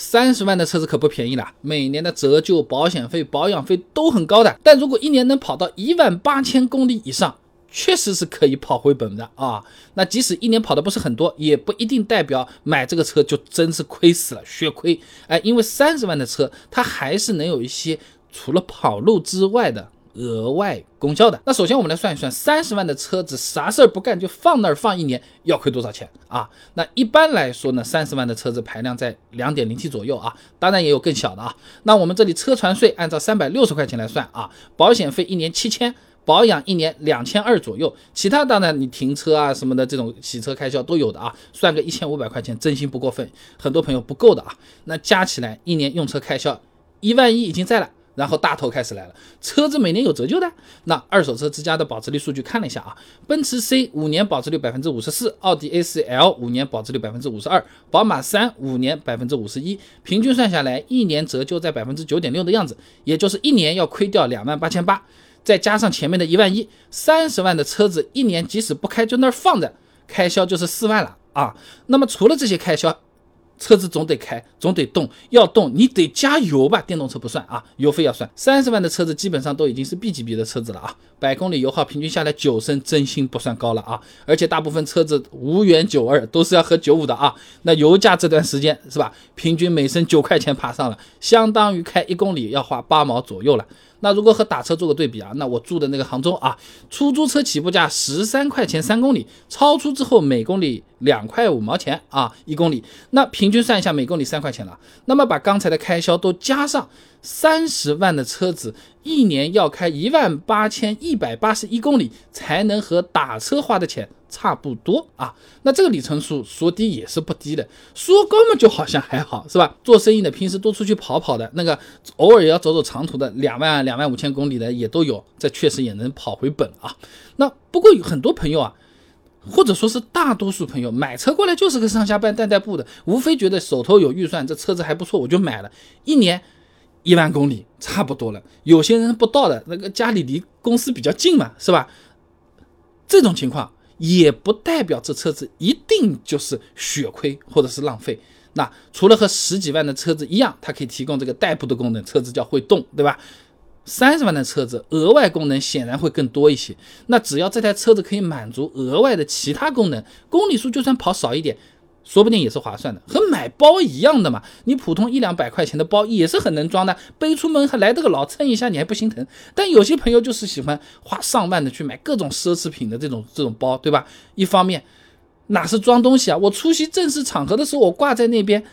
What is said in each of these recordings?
三十万的车子可不便宜了，每年的折旧、保险费、保养费都很高的。但如果一年能跑到一万八千公里以上，确实是可以跑回本的啊。那即使一年跑的不是很多，也不一定代表买这个车就真是亏死了，血亏。哎，因为三十万的车，它还是能有一些除了跑路之外的。额外功效的，那首先我们来算一算，三十万的车子啥事儿不干就放那儿放一年，要亏多少钱啊？那一般来说呢，三十万的车子排量在两点零 T 左右啊，当然也有更小的啊。那我们这里车船税按照三百六十块钱来算啊，保险费一年七千，保养一年两千二左右，其他当然你停车啊什么的这种洗车开销都有的啊，算个一千五百块钱，真心不过分。很多朋友不够的啊，那加起来一年用车开销一万一已经在了。然后大头开始来了，车子每年有折旧的。那二手车之家的保值率数据看了一下啊，奔驰 C 五年保值率百分之五十四，奥迪 A4L 五年保值率百分之五十二，宝马三五年百分之五十一，平均算下来一年折旧在百分之九点六的样子，也就是一年要亏掉两万八千八，再加上前面的一万一，三十万的车子一年即使不开就那儿放着，开销就是四万了啊。那么除了这些开销，车子总得开，总得动，要动你得加油吧？电动车不算啊，油费要算。三十万的车子基本上都已经是 B 级别的车子了啊，百公里油耗平均下来九升，真心不算高了啊。而且大部分车子无缘九二，都是要喝九五的啊。那油价这段时间是吧？平均每升九块钱爬上了，相当于开一公里要花八毛左右了。那如果和打车做个对比啊，那我住的那个杭州啊，出租车起步价十三块钱三公里，超出之后每公里两块五毛钱啊一公里，那平均算一下每公里三块钱了。那么把刚才的开销都加上。三十万的车子一年要开一万八千一百八十一公里，才能和打车花的钱差不多啊。那这个里程数说低也是不低的，说高嘛就好像还好是吧？做生意的平时多出去跑跑的那个，偶尔也要走走长途的，两万两万五千公里的也都有，这确实也能跑回本啊。那不过有很多朋友啊，或者说是大多数朋友买车过来就是个上下班代代步的，无非觉得手头有预算，这车子还不错，我就买了一年。一万公里差不多了，有些人不到的那个家里离公司比较近嘛，是吧？这种情况也不代表这车子一定就是血亏或者是浪费。那除了和十几万的车子一样，它可以提供这个代步的功能，车子叫会动，对吧？三十万的车子额外功能显然会更多一些。那只要这台车子可以满足额外的其他功能，公里数就算跑少一点。说不定也是划算的，和买包一样的嘛。你普通一两百块钱的包也是很能装的，背出门还来得个老蹭一下，你还不心疼。但有些朋友就是喜欢花上万的去买各种奢侈品的这种这种包，对吧？一方面哪是装东西啊？我出席正式场合的时候，我挂在那边。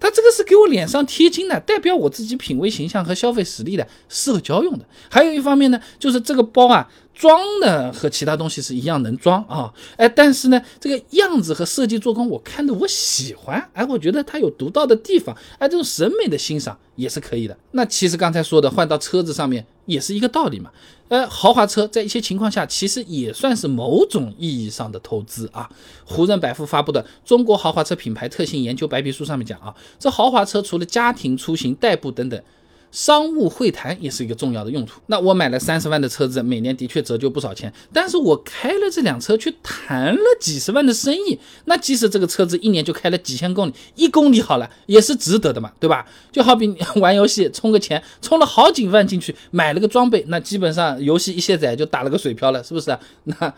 他这个是给我脸上贴金的，代表我自己品味形象和消费实力的，社交用的。还有一方面呢，就是这个包啊，装的和其他东西是一样能装啊，哎，但是呢，这个样子和设计做工，我看的我喜欢，哎，我觉得它有独到的地方，哎，这种审美的欣赏也是可以的。那其实刚才说的换到车子上面也是一个道理嘛。呃，豪华车在一些情况下其实也算是某种意义上的投资啊。胡润百富发布的《中国豪华车品牌特性研究白皮书》上面讲啊，这豪华车除了家庭出行、代步等等。商务会谈也是一个重要的用途。那我买了三十万的车子，每年的确折旧不少钱，但是我开了这辆车去谈了几十万的生意，那即使这个车子一年就开了几千公里，一公里好了也是值得的嘛，对吧？就好比 玩游戏充个钱，充了好几万进去买了个装备，那基本上游戏一卸载就打了个水漂了，是不是？那。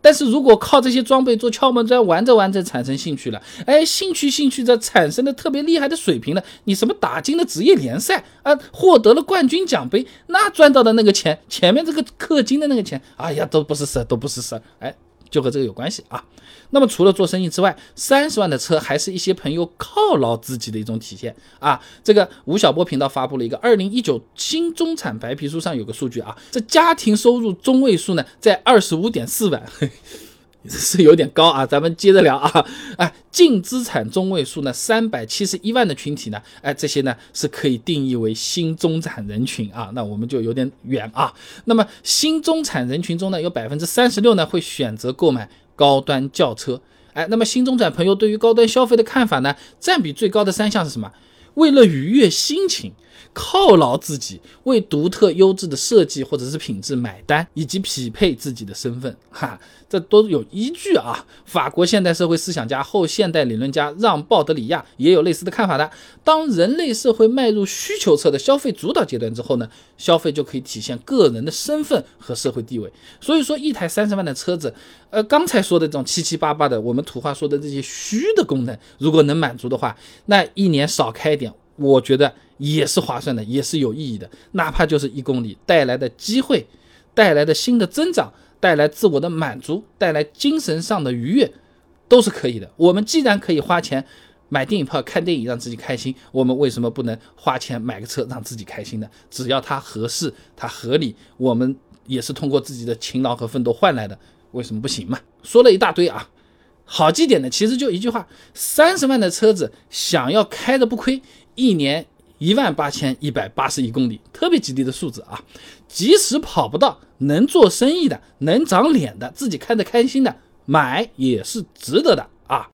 但是如果靠这些装备做敲门砖，玩着玩着产生兴趣了，哎，兴趣兴趣这产生的特别厉害的水平了，你什么打进了职业联赛啊，获得了冠军奖杯，那赚到的那个钱，前面这个氪金的那个钱，哎呀，都不是事，都不是事儿，哎。就和这个有关系啊。那么除了做生意之外，三十万的车还是一些朋友犒劳自己的一种体现啊。这个吴晓波频道发布了一个二零一九新中产白皮书，上有个数据啊，这家庭收入中位数呢在二十五点四万。是有点高啊，咱们接着聊啊，哎，净资产中位数呢三百七十一万的群体呢，哎，这些呢是可以定义为新中产人群啊，那我们就有点远啊。那么新中产人群中呢，有百分之三十六呢会选择购买高端轿车，哎，那么新中产朋友对于高端消费的看法呢，占比最高的三项是什么？为了愉悦心情。犒劳自己，为独特优质的设计或者是品质买单，以及匹配自己的身份，哈，这都有依据啊。法国现代社会思想家、后现代理论家让·鲍德里亚也有类似的看法的。当人类社会迈入需求侧的消费主导阶段之后呢，消费就可以体现个人的身份和社会地位。所以说，一台三十万的车子，呃，刚才说的这种七七八八的，我们土话说的这些虚的功能，如果能满足的话，那一年少开点。我觉得也是划算的，也是有意义的，哪怕就是一公里带来的机会，带来的新的增长，带来自我的满足，带来精神上的愉悦，都是可以的。我们既然可以花钱买电影票看电影让自己开心，我们为什么不能花钱买个车让自己开心呢？只要它合适，它合理，我们也是通过自己的勤劳和奋斗换来的，为什么不行嘛？说了一大堆啊。好记点的，其实就一句话：三十万的车子想要开的不亏，一年一万八千一百八十一公里，特别吉利的数字啊！即使跑不到，能做生意的，能长脸的，自己看得开心的，买也是值得的啊！